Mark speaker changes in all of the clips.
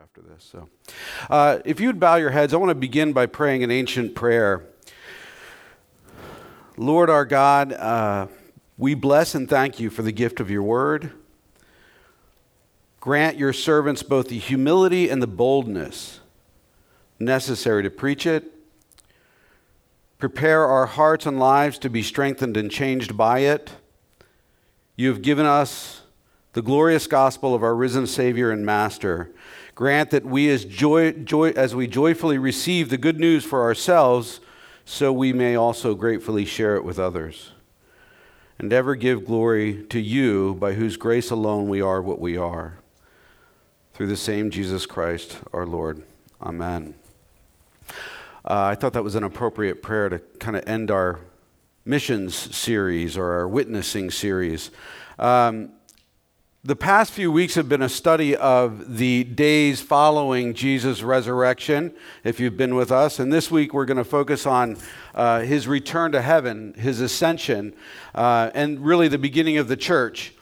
Speaker 1: after this. So, uh, if you'd bow your heads, I want to begin by praying an ancient prayer. Lord our God, uh, we bless and thank you for the gift of your word. Grant your servants both the humility and the boldness necessary to preach it. Prepare our hearts and lives to be strengthened and changed by it. You have given us the glorious gospel of our risen Savior and Master. Grant that we, as, joy, joy, as we joyfully receive the good news for ourselves, so we may also gratefully share it with others. And ever give glory to you, by whose grace alone we are what we are. Through the same Jesus Christ our Lord. Amen. Uh, I thought that was an appropriate prayer to kind of end our missions series or our witnessing series. Um, the past few weeks have been a study of the days following Jesus' resurrection, if you've been with us. And this week we're going to focus on uh, his return to heaven, his ascension, uh, and really the beginning of the church.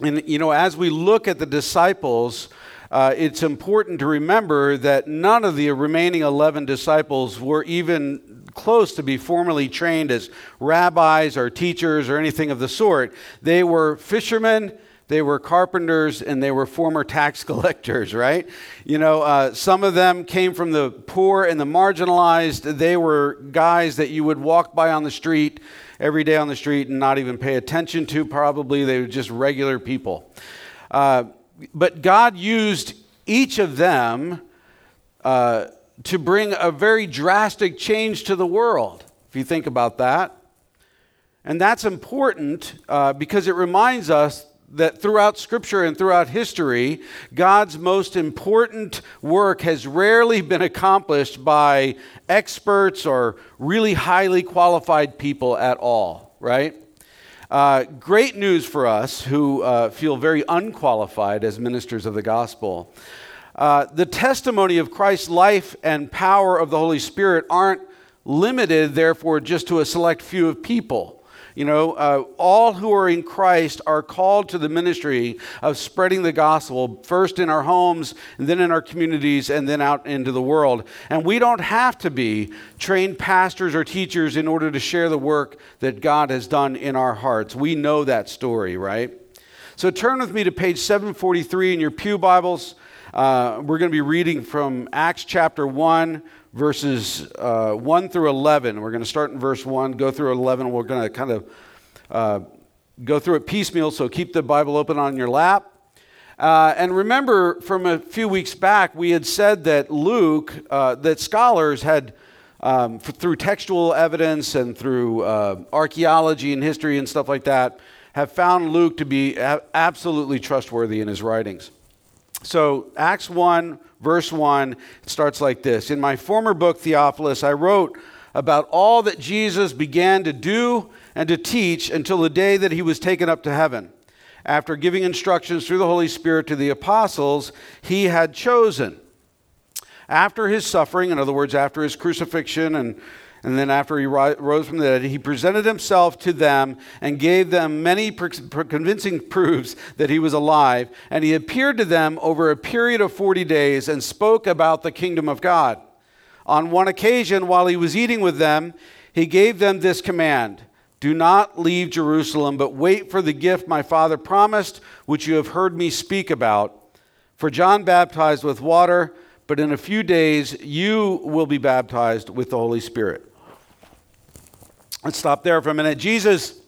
Speaker 1: And, you know, as we look at the disciples, uh, it's important to remember that none of the remaining 11 disciples were even close to be formally trained as rabbis or teachers or anything of the sort. They were fishermen they were carpenters and they were former tax collectors, right? You know, uh, some of them came from the poor and the marginalized. They were guys that you would walk by on the street every day on the street and not even pay attention to, probably. They were just regular people. Uh, but God used each of them uh, to bring a very drastic change to the world, if you think about that. And that's important uh, because it reminds us that throughout Scripture and throughout history, God's most important work has rarely been accomplished by experts or really highly qualified people at all, right? Uh, great news for us who uh, feel very unqualified as ministers of the gospel. Uh, the testimony of Christ's life and power of the Holy Spirit aren't limited, therefore, just to a select few of people. You know, uh, all who are in Christ are called to the ministry of spreading the gospel, first in our homes, and then in our communities, and then out into the world. And we don't have to be trained pastors or teachers in order to share the work that God has done in our hearts. We know that story, right? So turn with me to page 743 in your Pew Bibles. Uh, we're going to be reading from Acts chapter 1, verses uh, 1 through 11. We're going to start in verse 1, go through 11. We're going to kind of uh, go through it piecemeal, so keep the Bible open on your lap. Uh, and remember, from a few weeks back, we had said that Luke, uh, that scholars had, um, f- through textual evidence and through uh, archaeology and history and stuff like that, have found Luke to be a- absolutely trustworthy in his writings. So, Acts 1, verse 1, it starts like this In my former book, Theophilus, I wrote about all that Jesus began to do and to teach until the day that he was taken up to heaven. After giving instructions through the Holy Spirit to the apostles he had chosen. After his suffering, in other words, after his crucifixion and and then after he rose from the dead, he presented himself to them and gave them many convincing proofs that he was alive. And he appeared to them over a period of 40 days and spoke about the kingdom of God. On one occasion, while he was eating with them, he gave them this command Do not leave Jerusalem, but wait for the gift my father promised, which you have heard me speak about. For John baptized with water, but in a few days you will be baptized with the Holy Spirit. Let's stop there for a minute. Jesus,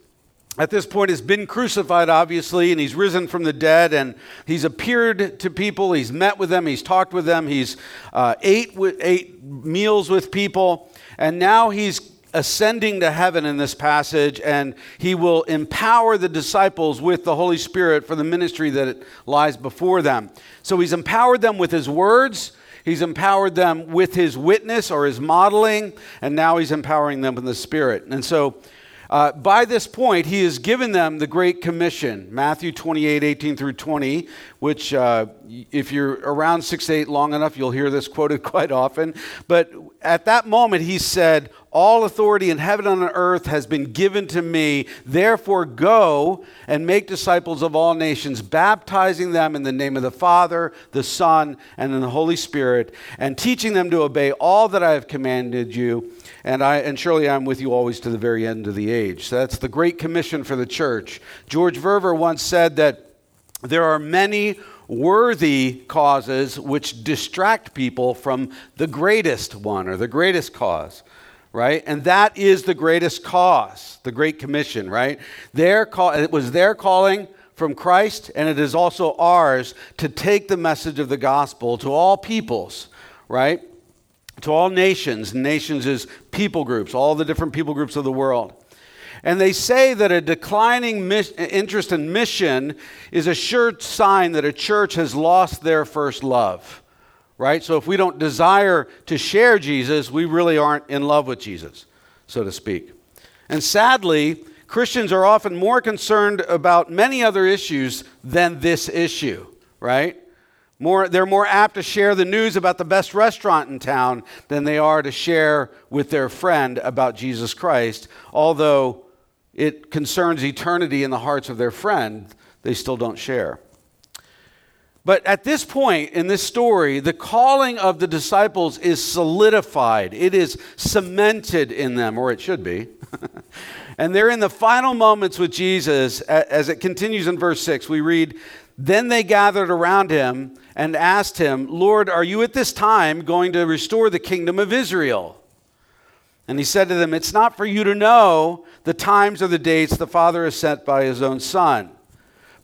Speaker 1: at this point, has been crucified, obviously, and he's risen from the dead, and he's appeared to people. He's met with them, he's talked with them, he's uh, ate, with, ate meals with people, and now he's ascending to heaven in this passage, and he will empower the disciples with the Holy Spirit for the ministry that lies before them. So he's empowered them with his words. He's empowered them with his witness or his modeling, and now he's empowering them in the Spirit. And so, uh, by this point, he has given them the Great Commission, Matthew 28, 18 through 20, which, uh, if you're around 6 8 long enough, you'll hear this quoted quite often. But at that moment, he said, All authority in heaven and on earth has been given to me. Therefore, go and make disciples of all nations, baptizing them in the name of the Father, the Son, and in the Holy Spirit, and teaching them to obey all that I have commanded you. And, I, and surely I'm with you always to the very end of the age. So that's the Great Commission for the church. George Verwer once said that there are many worthy causes which distract people from the greatest one or the greatest cause right? And that is the greatest cause the great commission right? Their call it was their calling from christ and it is also ours to take the message of the gospel to all peoples right? To all nations. Nations is people groups all the different people groups of the world. And they say that a declining interest in mission is a sure sign that a church has lost their first love, right? So if we don't desire to share Jesus, we really aren't in love with Jesus, so to speak. And sadly, Christians are often more concerned about many other issues than this issue, right? More, they're more apt to share the news about the best restaurant in town than they are to share with their friend about Jesus Christ, although it concerns eternity in the hearts of their friend, they still don't share. But at this point in this story, the calling of the disciples is solidified. It is cemented in them, or it should be. and they're in the final moments with Jesus. As it continues in verse 6, we read, Then they gathered around him and asked him, Lord, are you at this time going to restore the kingdom of Israel? And he said to them, It's not for you to know the times or the dates the Father has sent by his own Son.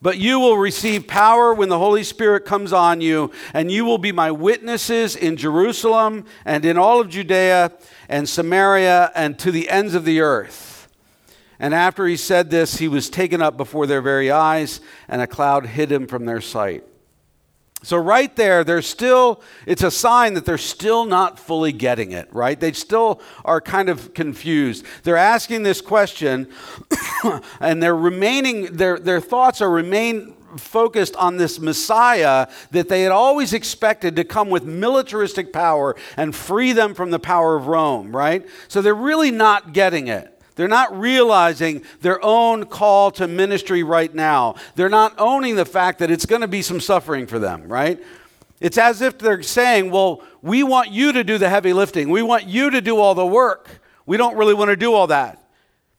Speaker 1: But you will receive power when the Holy Spirit comes on you, and you will be my witnesses in Jerusalem and in all of Judea and Samaria and to the ends of the earth. And after he said this, he was taken up before their very eyes, and a cloud hid him from their sight. So, right there, they're still, it's a sign that they're still not fully getting it, right? They still are kind of confused. They're asking this question, and they're remaining, their, their thoughts are remain focused on this Messiah that they had always expected to come with militaristic power and free them from the power of Rome, right? So they're really not getting it. They're not realizing their own call to ministry right now. They're not owning the fact that it's going to be some suffering for them, right? It's as if they're saying, Well, we want you to do the heavy lifting. We want you to do all the work. We don't really want to do all that.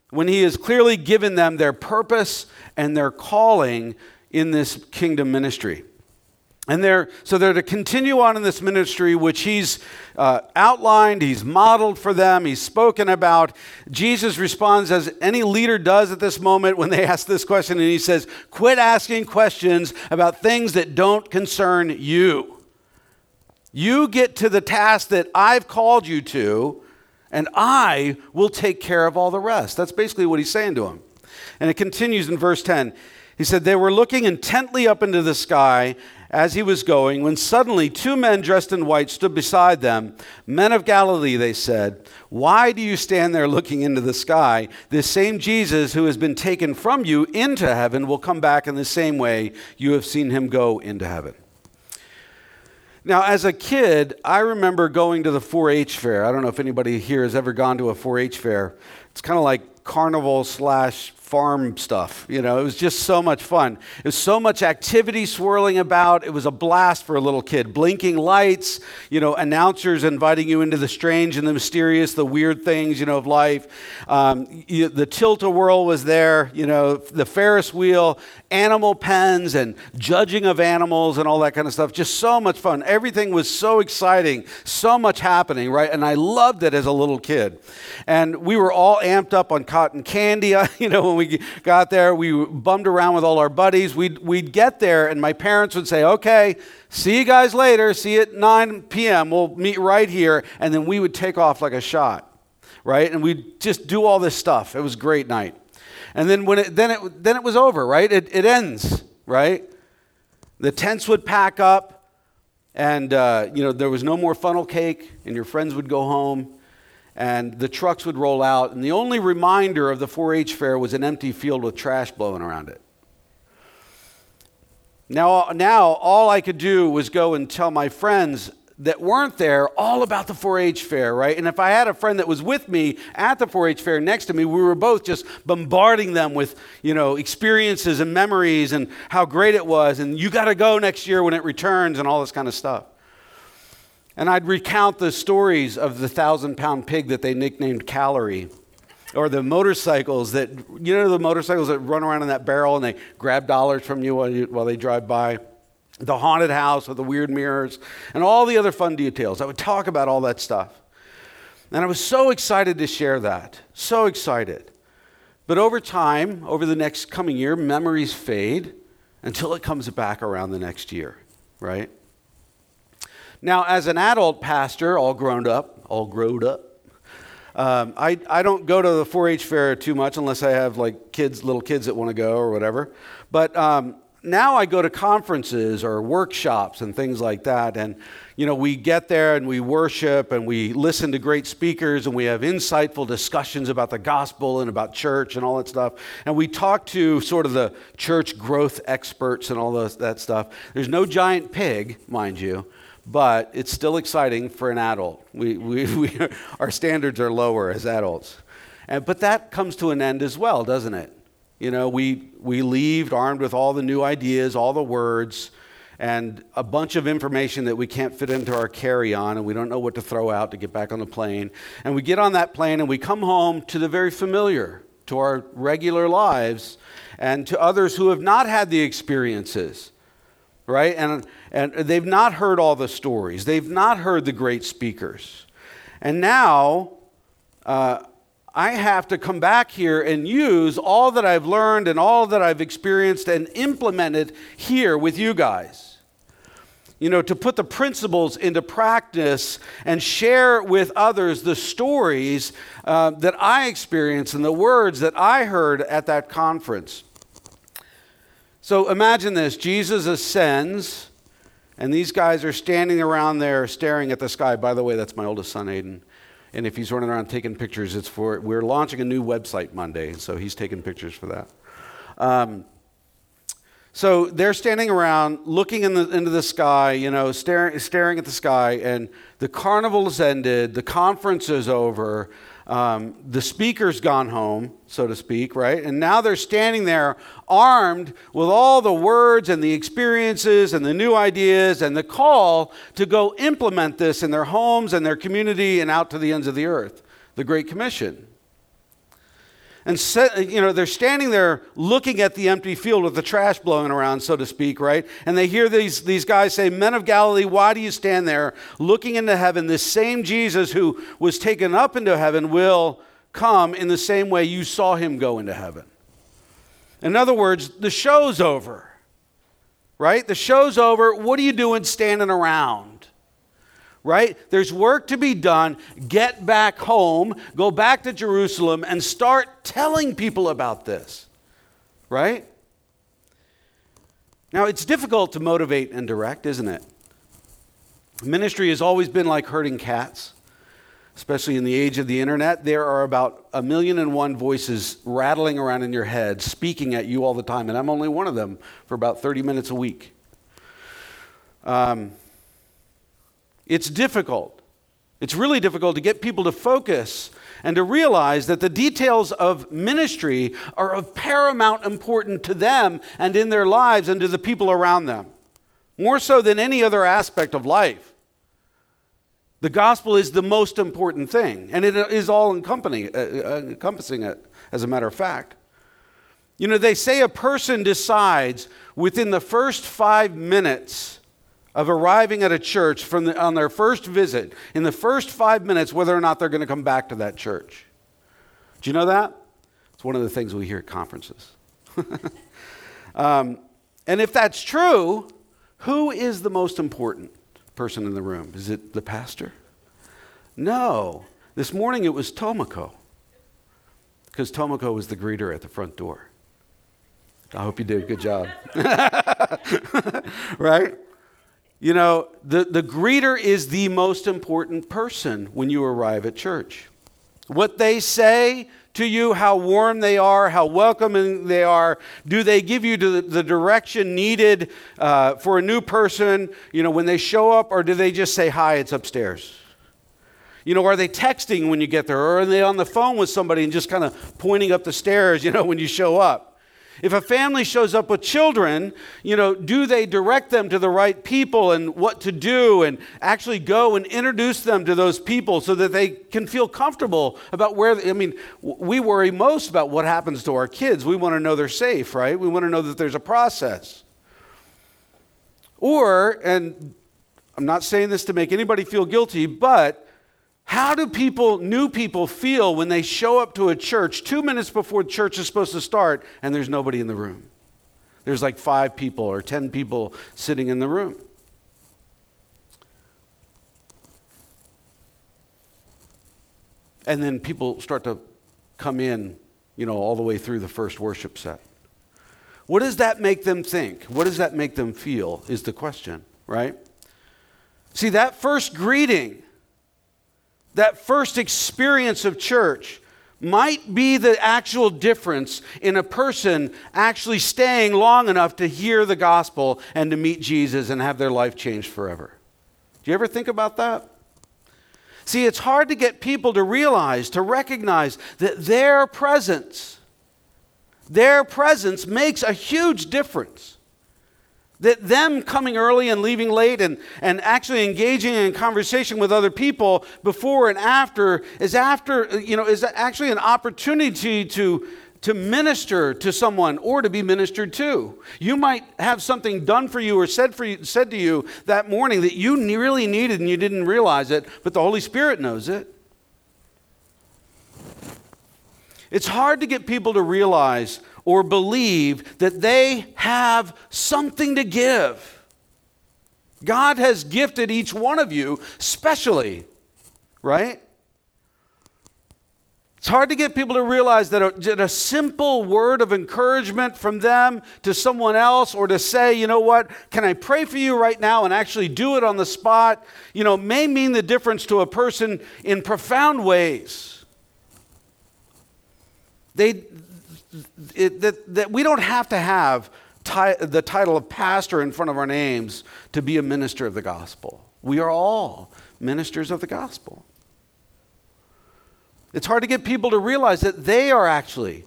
Speaker 1: When He has clearly given them their purpose and their calling in this kingdom ministry. And they're, so they're to continue on in this ministry, which he's uh, outlined, he's modeled for them, he's spoken about. Jesus responds as any leader does at this moment when they ask this question, and he says, Quit asking questions about things that don't concern you. You get to the task that I've called you to, and I will take care of all the rest. That's basically what he's saying to him. And it continues in verse 10. He said, They were looking intently up into the sky as he was going, when suddenly two men dressed in white stood beside them. Men of Galilee, they said, Why do you stand there looking into the sky? This same Jesus who has been taken from you into heaven will come back in the same way you have seen him go into heaven. Now, as a kid, I remember going to the 4 H fair. I don't know if anybody here has ever gone to a 4 H fair. It's kind of like carnival slash farm stuff. You know, it was just so much fun. It was so much activity swirling about. It was a blast for a little kid. Blinking lights, you know, announcers inviting you into the strange and the mysterious, the weird things, you know, of life. Um, you, the tilt-a-whirl was there, you know, the Ferris wheel, animal pens and judging of animals and all that kind of stuff. Just so much fun. Everything was so exciting, so much happening, right? And I loved it as a little kid. And we were all amped up on cotton candy, you know, when we got there, we bummed around with all our buddies. We'd, we'd get there, and my parents would say, Okay, see you guys later. See you at 9 p.m. We'll meet right here. And then we would take off like a shot, right? And we'd just do all this stuff. It was a great night. And then, when it, then, it, then it was over, right? It, it ends, right? The tents would pack up, and uh, you know there was no more funnel cake, and your friends would go home and the trucks would roll out, and the only reminder of the 4 H fair was an empty field with trash blowing around it. Now, now, all I could do was go and tell my friends that weren't there all about the 4 H fair, right? And if I had a friend that was with me at the 4 H fair next to me, we were both just bombarding them with, you know, experiences and memories and how great it was. And you got to go next year when it returns and all this kind of stuff. And I'd recount the stories of the thousand pound pig that they nicknamed Calorie. Or the motorcycles that, you know, the motorcycles that run around in that barrel and they grab dollars from you while, you, while they drive by the haunted house with the weird mirrors, and all the other fun details. I would talk about all that stuff. And I was so excited to share that. So excited. But over time, over the next coming year, memories fade until it comes back around the next year, right? Now, as an adult pastor, all grown up, all grown up, um, I, I don't go to the 4 H fair too much unless I have like kids, little kids that want to go or whatever. But um, now I go to conferences or workshops and things like that. And, you know, we get there and we worship and we listen to great speakers and we have insightful discussions about the gospel and about church and all that stuff. And we talk to sort of the church growth experts and all those, that stuff. There's no giant pig, mind you, but it's still exciting for an adult. We, we, we, our standards are lower as adults. And, but that comes to an end as well, doesn't it? You know, we, we leave armed with all the new ideas, all the words, and a bunch of information that we can't fit into our carry on, and we don't know what to throw out to get back on the plane. And we get on that plane and we come home to the very familiar, to our regular lives, and to others who have not had the experiences, right? And, and they've not heard all the stories, they've not heard the great speakers. And now, uh, I have to come back here and use all that I've learned and all that I've experienced and implement it here with you guys. You know, to put the principles into practice and share with others the stories uh, that I experienced and the words that I heard at that conference. So imagine this Jesus ascends, and these guys are standing around there staring at the sky. By the way, that's my oldest son, Aiden. And if he's running around taking pictures, it's for, we're launching a new website Monday, so he's taking pictures for that. Um, so they're standing around looking in the, into the sky, you know, staring, staring at the sky, and the carnival has ended, the conference is over, um, the speaker's gone home, so to speak, right? And now they're standing there armed with all the words and the experiences and the new ideas and the call to go implement this in their homes and their community and out to the ends of the earth. The Great Commission. And set, you know, they're standing there looking at the empty field with the trash blowing around, so to speak, right? And they hear these, these guys say, Men of Galilee, why do you stand there looking into heaven? This same Jesus who was taken up into heaven will come in the same way you saw him go into heaven. In other words, the show's over, right? The show's over. What are you doing standing around? Right? There's work to be done. Get back home, go back to Jerusalem, and start telling people about this, right? Now, it's difficult to motivate and direct, isn't it? Ministry has always been like herding cats, especially in the age of the internet. There are about a million and one voices rattling around in your head, speaking at you all the time, and I'm only one of them for about 30 minutes a week. Um, it's difficult. It's really difficult to get people to focus and to realize that the details of ministry are of paramount importance to them and in their lives and to the people around them, more so than any other aspect of life. The gospel is the most important thing, and it is all uh, uh, encompassing it, as a matter of fact. You know, they say a person decides within the first five minutes of arriving at a church from the, on their first visit, in the first five minutes, whether or not they're going to come back to that church. Do you know that? It's one of the things we hear at conferences. um, and if that's true, who is the most important person in the room? Is it the pastor? No. This morning it was Tomoko, because Tomoko was the greeter at the front door. I hope you did a good job. right? You know, the, the greeter is the most important person when you arrive at church. What they say to you, how warm they are, how welcoming they are. Do they give you the, the direction needed uh, for a new person, you know, when they show up, or do they just say, hi, it's upstairs? You know, are they texting when you get there, or are they on the phone with somebody and just kind of pointing up the stairs, you know, when you show up? If a family shows up with children, you know, do they direct them to the right people and what to do and actually go and introduce them to those people so that they can feel comfortable about where, I mean, we worry most about what happens to our kids. We want to know they're safe, right? We want to know that there's a process. Or, and I'm not saying this to make anybody feel guilty, but how do people, new people, feel when they show up to a church two minutes before church is supposed to start and there's nobody in the room? There's like five people or ten people sitting in the room. And then people start to come in, you know, all the way through the first worship set. What does that make them think? What does that make them feel? Is the question, right? See, that first greeting that first experience of church might be the actual difference in a person actually staying long enough to hear the gospel and to meet Jesus and have their life changed forever. Do you ever think about that? See, it's hard to get people to realize, to recognize that their presence, their presence makes a huge difference. That them coming early and leaving late and, and actually engaging in conversation with other people before and after is after, you know, is actually an opportunity to, to minister to someone or to be ministered to. You might have something done for you or said, for you, said to you that morning that you really needed and you didn't realize it, but the Holy Spirit knows it. It's hard to get people to realize or believe that they have something to give. God has gifted each one of you specially, right? It's hard to get people to realize that a, that a, simple word of encouragement from them to someone else, or to say, you know what, can I pray for you right now and actually do it on the spot, you know, may mean the difference to a person in profound ways. They, it, that, that we don't have to have the title of pastor in front of our names to be a minister of the gospel. We are all ministers of the gospel. It's hard to get people to realize that they are actually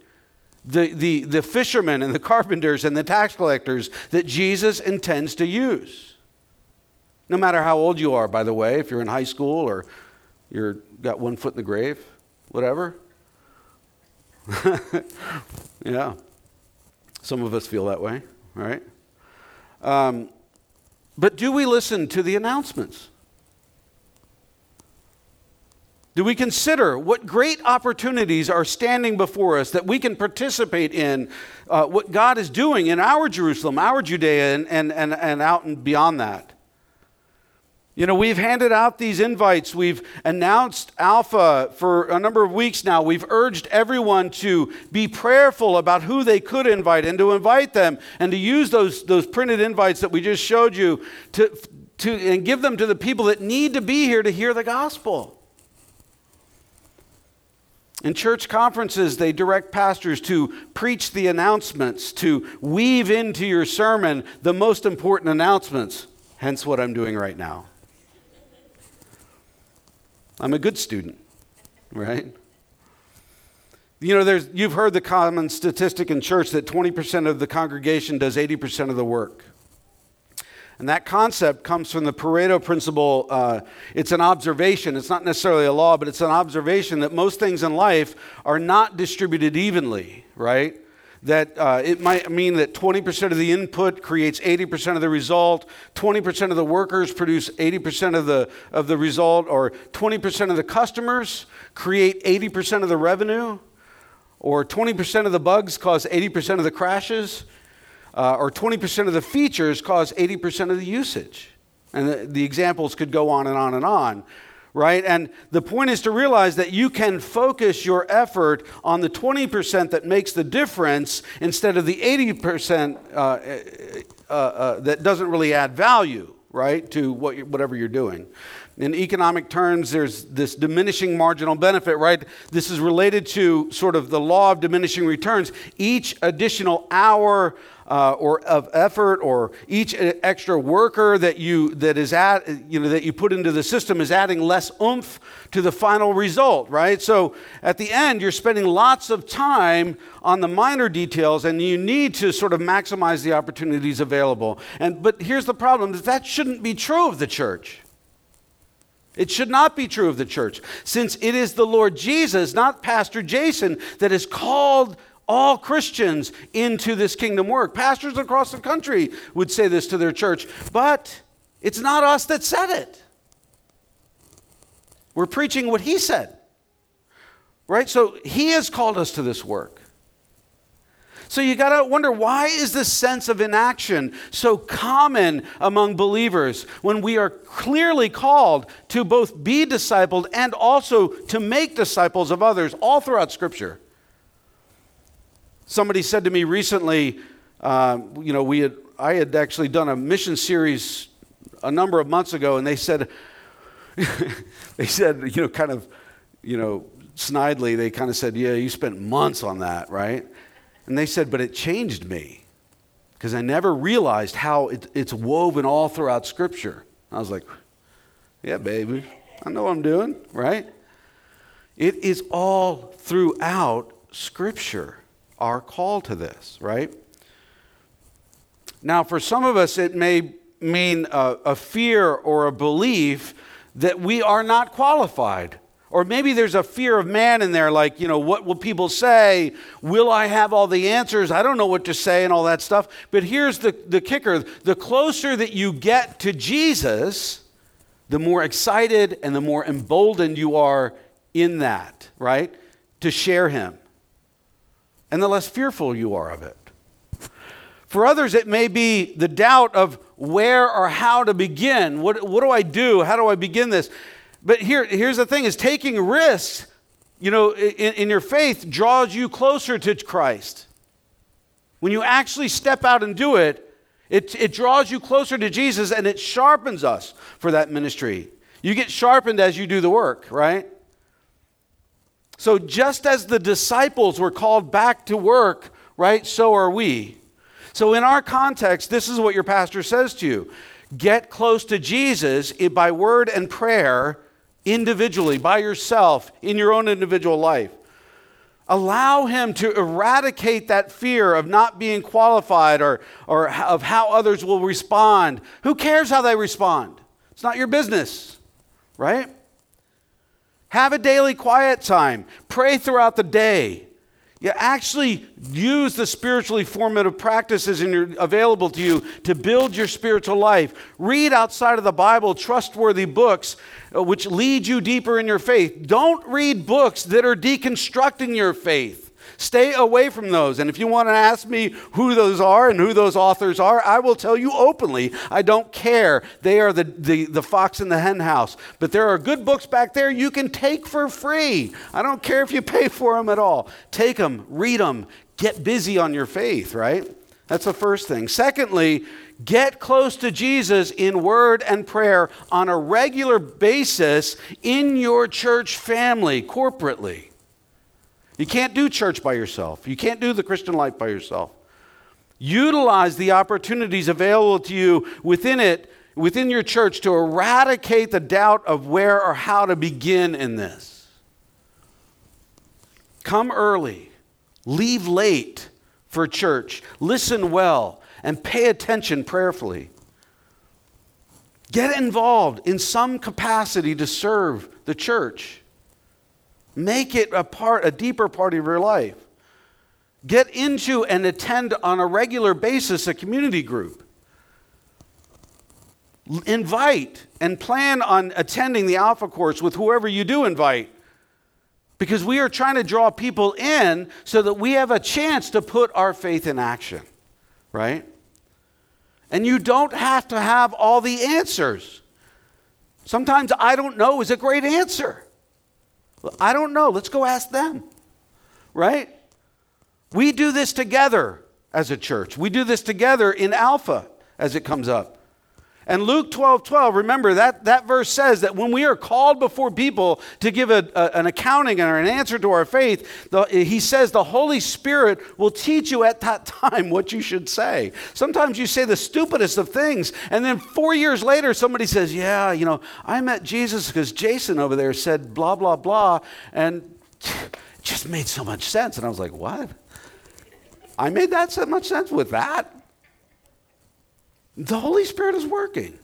Speaker 1: the, the, the fishermen and the carpenters and the tax collectors that Jesus intends to use. No matter how old you are, by the way, if you're in high school or you're got one foot in the grave, whatever. yeah. Some of us feel that way, right? Um, but do we listen to the announcements? Do we consider what great opportunities are standing before us that we can participate in uh, what God is doing in our Jerusalem, our Judea, and, and, and, and out and beyond that? You know, we've handed out these invites. We've announced Alpha for a number of weeks now. We've urged everyone to be prayerful about who they could invite and to invite them and to use those, those printed invites that we just showed you to, to, and give them to the people that need to be here to hear the gospel. In church conferences, they direct pastors to preach the announcements, to weave into your sermon the most important announcements, hence what I'm doing right now. I'm a good student, right? You know, there's, you've heard the common statistic in church that 20% of the congregation does 80% of the work. And that concept comes from the Pareto principle. Uh, it's an observation. It's not necessarily a law, but it's an observation that most things in life are not distributed evenly, right? That uh, it might mean that 20% of the input creates 80% of the result, 20% of the workers produce 80% of the, of the result, or 20% of the customers create 80% of the revenue, or 20% of the bugs cause 80% of the crashes, uh, or 20% of the features cause 80% of the usage. And the, the examples could go on and on and on right? And the point is to realize that you can focus your effort on the 20% that makes the difference instead of the 80% uh, uh, uh, that doesn't really add value, right, to what you, whatever you're doing. In economic terms, there's this diminishing marginal benefit, right? This is related to sort of the law of diminishing returns. Each additional hour uh, or of effort or each extra worker that you that is at you know that you put into the system is adding less oomph to the final result right? So at the end you're spending lots of time on the minor details and you need to sort of maximize the opportunities available. And but here's the problem that that shouldn't be true of the church. It should not be true of the church, since it is the Lord Jesus, not Pastor Jason, that has called all Christians into this kingdom work. Pastors across the country would say this to their church, but it's not us that said it. We're preaching what he said. Right? So he has called us to this work. So you got to wonder why is this sense of inaction so common among believers when we are clearly called to both be discipled and also to make disciples of others all throughout scripture. Somebody said to me recently, uh, you know, we had, I had actually done a mission series a number of months ago, and they said, they said, you know, kind of, you know, snidely, they kind of said, yeah, you spent months on that, right? And they said, but it changed me because I never realized how it, it's woven all throughout Scripture. I was like, yeah, baby, I know what I'm doing, right? It is all throughout Scripture our call to this, right? Now, for some of us, it may mean a, a, fear or a belief that we are not qualified. Or maybe there's a fear of man in there, like, you know, what will people say? Will I have all the answers? I don't know what to say and all that stuff. But here's the, the kicker the closer that you get to Jesus, the more excited and the more emboldened you are in that, right? To share him and the less fearful you are of it. For others, it may be the doubt of where or how to begin. What, what do I do? How do I begin this? But here, here's the thing is taking risks, you know, in, in your faith draws you closer to Christ. When you actually step out and do it, it, it draws you closer to Jesus and it sharpens us for that ministry. You get sharpened as you do the work, right? So, just as the disciples were called back to work, right, so are we. So, in our context, this is what your pastor says to you get close to Jesus by word and prayer individually, by yourself, in your own individual life. Allow him to eradicate that fear of not being qualified or, or of how others will respond. Who cares how they respond? It's not your business, right? Have a daily quiet time. Pray throughout the day. You actually use the spiritually formative practices in your, available to you to build your spiritual life. Read outside of the Bible trustworthy books uh, which lead you deeper in your faith. Don't read books that are deconstructing your faith. Stay away from those. And if you want to ask me who those are and who those authors are, I will tell you openly. I don't care. They are the, the, the fox in the hen house. But there are good books back there you can take for free. I don't care if you pay for them at all. Take them, read them, get busy on your faith, right? That's the first thing. Secondly, get close to Jesus in word and prayer on a regular basis in your church family, corporately. You can't do church by yourself. You can't do the Christian life by yourself. Utilize the opportunities available to you within it, within your church, to eradicate the doubt of where or how to begin in this. Come early, leave late for church, listen well, and pay attention prayerfully. Get involved in some capacity to serve the church. Make it a part, a deeper part of your life. Get into and attend on a regular basis a community group. Invite and plan on attending the Alpha course with whoever you do invite. Because we are trying to draw people in so that we have a chance to put our faith in action, right? And you don't have to have all the answers. Sometimes I don't know is a great answer. I don't know. Let's go ask them. Right? We do this together as a church. We do this together in Alpha as it comes up. And Luke 12 12, remember that, that verse says that when we are called before people to give a, a, an accounting or an answer to our faith, the, he says the Holy Spirit will teach you at that time what you should say. Sometimes you say the stupidest of things, and then four years later, somebody says, Yeah, you know, I met Jesus because Jason over there said blah, blah, blah, and it just made so much sense. And I was like, What? I made that so much sense with that? The Holy Spirit is working.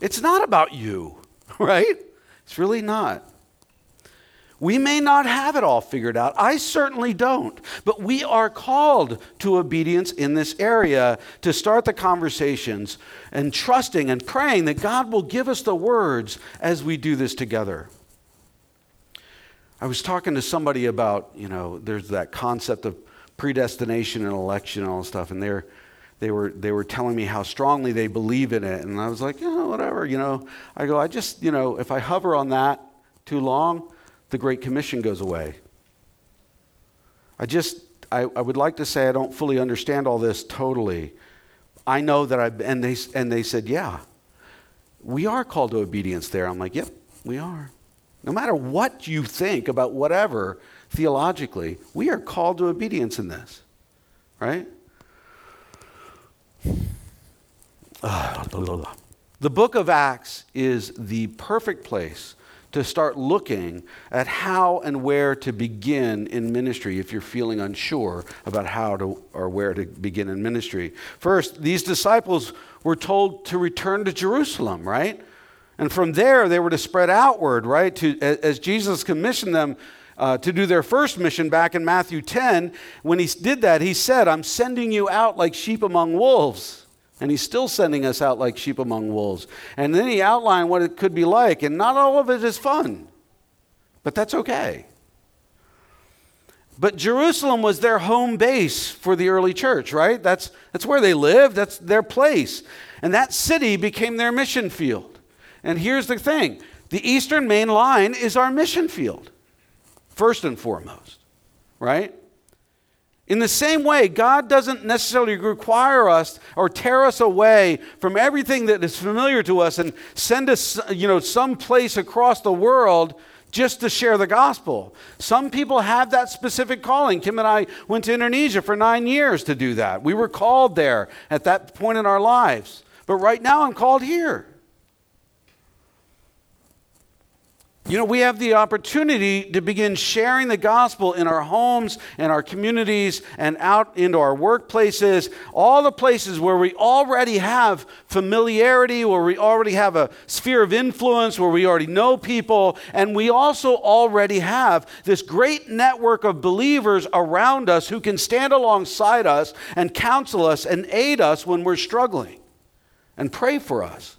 Speaker 1: It's not about you, right? It's really not. We may not have it all figured out. I certainly don't. But we are called to obedience in this area to start the conversations and trusting and praying that God will give us the words as we do this together. I was talking to somebody about, you know, there's that concept of predestination and election and all stuff, and they're they were, they were telling me how strongly they believe in it. And I was like, yeah, whatever, you know. I go, I just, you know, if I hover on that too long, the Great Commission goes away. I just, I, I would like to say I don't fully understand all this totally. I know that I, and they, and they said, yeah, we are called to obedience there. I'm like, yep, we are. No matter what you think about whatever theologically, we are called to obedience in this, right? The book of Acts is the perfect place to start looking at how and where to begin in ministry if you're feeling unsure about how to or where to begin in ministry. First, these disciples were told to return to Jerusalem, right? And from there, they were to spread outward, right? To, as Jesus commissioned them uh, to do their first mission back in Matthew 10, when he did that, he said, I'm sending you out like sheep among wolves. And he's still sending us out like sheep among wolves. And then he outlined what it could be like. And not all of it is fun, but that's okay. But Jerusalem was their home base for the early church, right? That's, that's where they lived, that's their place. And that city became their mission field. And here's the thing the Eastern Main Line is our mission field, first and foremost, right? In the same way, God doesn't necessarily require us or tear us away from everything that is familiar to us and send us, you know, someplace across the world just to share the gospel. Some people have that specific calling. Kim and I went to Indonesia for nine years to do that. We were called there at that point in our lives. But right now, I'm called here. You know, we have the opportunity to begin sharing the gospel in our homes and our communities and out into our workplaces, all the places where we already have familiarity, where we already have a sphere of influence, where we already know people, and we also already have this great network of believers around us who can stand alongside us and counsel us and aid us when we're struggling and pray for us.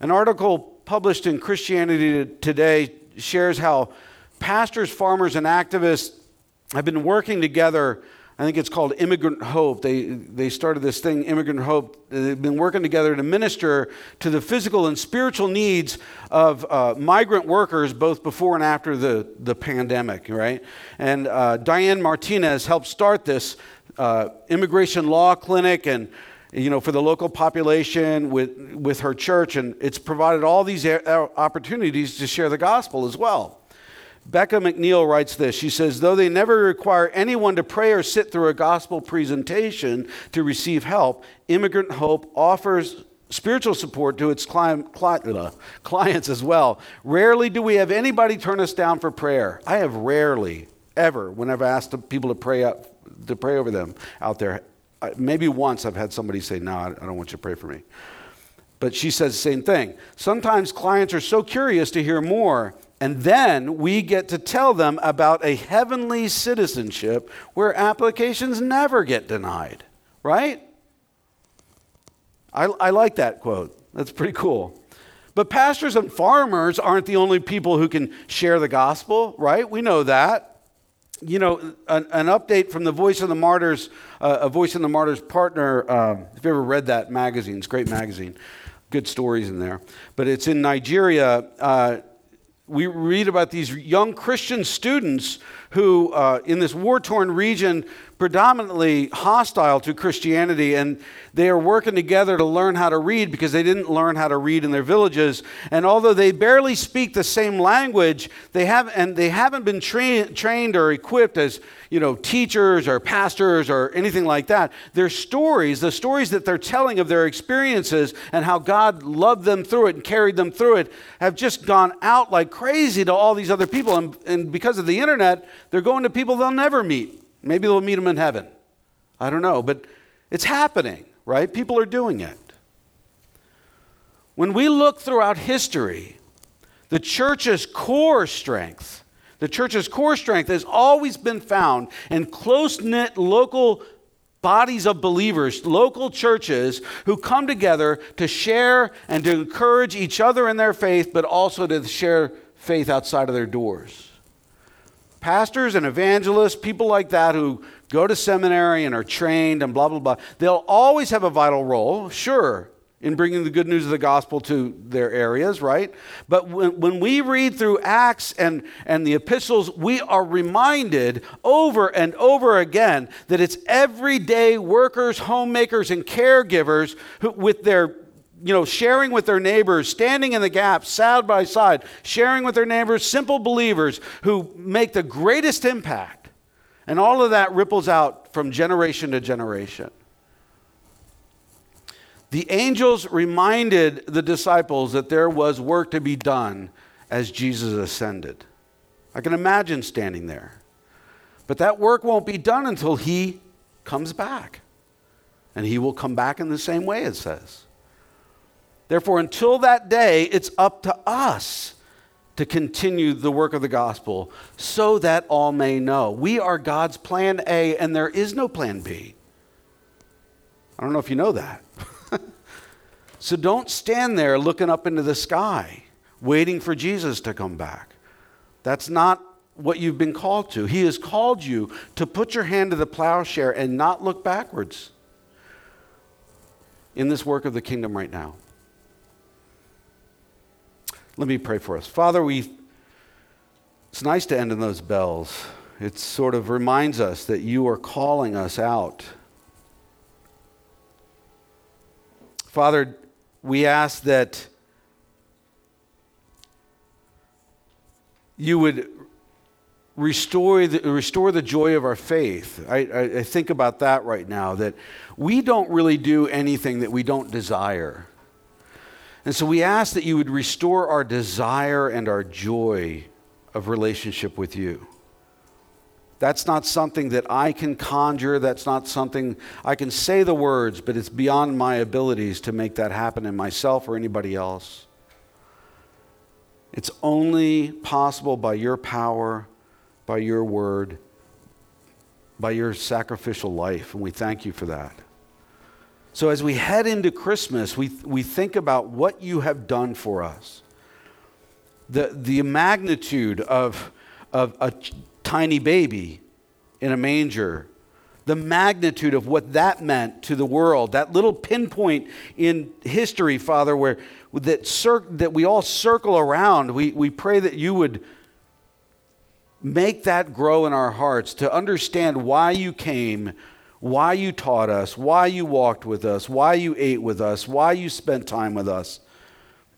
Speaker 1: An article published in Christianity Today shares how pastors, farmers, and activists have been working together. I think it's called Immigrant Hope. They, they started this thing, Immigrant Hope. They've been working together to minister to the physical and spiritual needs of uh, migrant workers both before and after the, the pandemic, right? And uh, Diane Martinez helped start this uh, immigration law clinic and you know, for the local population with, with her church, and it's provided all these uh, opportunities to share the gospel as well. Becca McNeil writes this. She says, though they never require anyone to pray or sit through a gospel presentation to receive help, Immigrant Hope offers spiritual support to its clients as well. Rarely do we have anybody turn us down for prayer. I have rarely, ever, when I've asked people to pray, up, to pray over them out there, maybe once I've had somebody say, No, I don't want you to pray for me. But she says the same thing. Sometimes clients are so curious to hear more, and then we get to tell them about a heavenly citizenship where applications never get denied, right? I, I like that quote. That's pretty cool. But pastors and farmers aren't the only people who can share the gospel, right? We know that you know, an, an, update from the Voice of the Martyrs, uh, a Voice of the Martyrs partner. Um, if you ever read that magazine, it's a great magazine, good stories in there. But it's in Nigeria. Uh, we read about these young Christian students who, uh, in this war torn region, predominantly hostile to Christianity, and they are working together to learn how to read because they didn't learn how to read in their villages. And although they barely speak the same language, they have and they haven't been tra- trained or equipped as you know teachers or pastors or anything like that. Their stories, the stories that they're telling of their experiences and how God loved them through it and carried them through it, have just gone out like crazy to all these other people. And, and because of the internet, they're going to people they'll never meet. Maybe they'll meet them in heaven. I don't know. But it's happening, right? People are doing it. When we look throughout history, the church's core strength, the church's core strength has always been found in close knit local bodies of believers, local churches who come together to share and to encourage each other in their faith, but also to share faith outside of their doors pastors and evangelists, people like that who go to seminary and are trained and blah, blah, blah, they'll always have a vital role, sure, in bringing the good news of the gospel to their areas, right? But when, when we read through Acts and, and the epistles, we are reminded over and over again that it's everyday workers, homemakers, and caregivers who, with their you know, sharing with their neighbors, standing in the gap side by side, sharing with their neighbors, simple believers who make the greatest impact. And all of that ripples out from generation to generation. The angels reminded the disciples that there was work to be done as Jesus ascended. I can imagine standing there. But that work won't be done until he comes back. And he will come back in the same way, it says. Therefore, until that day, it's up to us to continue the work of the gospel so that all may know. We are God's plan A, and there is no plan B. I don't know if you know that. so don't stand there looking up into the sky, waiting for Jesus to come back. That's not what you've been called to. He has called you to put your hand to the plowshare and not look backwards in this work of the kingdom right now. Let me pray for us. Father, we, it's nice to end in those bells. It sort of reminds us that you are calling us out. Father, we ask that you would restore the, restore the joy of our faith. I, I, I think about that right now, that we don't really do anything that we don't desire. And so we ask that you would restore our desire and our joy of relationship with you. That's not something that I can conjure. That's not something I can say the words, but it's beyond my abilities to make that happen in myself or anybody else. It's only possible by your power, by your word, by your sacrificial life, and we thank you for that. So, as we head into Christmas, we, we think about what you have done for us. The, the magnitude of, of a tiny baby in a manger, the magnitude of what that meant to the world, that little pinpoint in history, Father, where that, cir- that we all circle around. We, we pray that you would make that grow in our hearts to understand why you came why you taught us, why you walked with us, why you ate with us, why you spent time with us,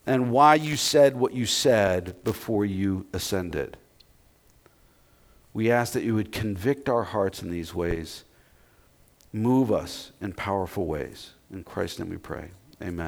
Speaker 1: and why you said what you said before you ascended. We ask that you would convict our hearts in these ways, move us in powerful ways. In Christ's name we pray. Amen.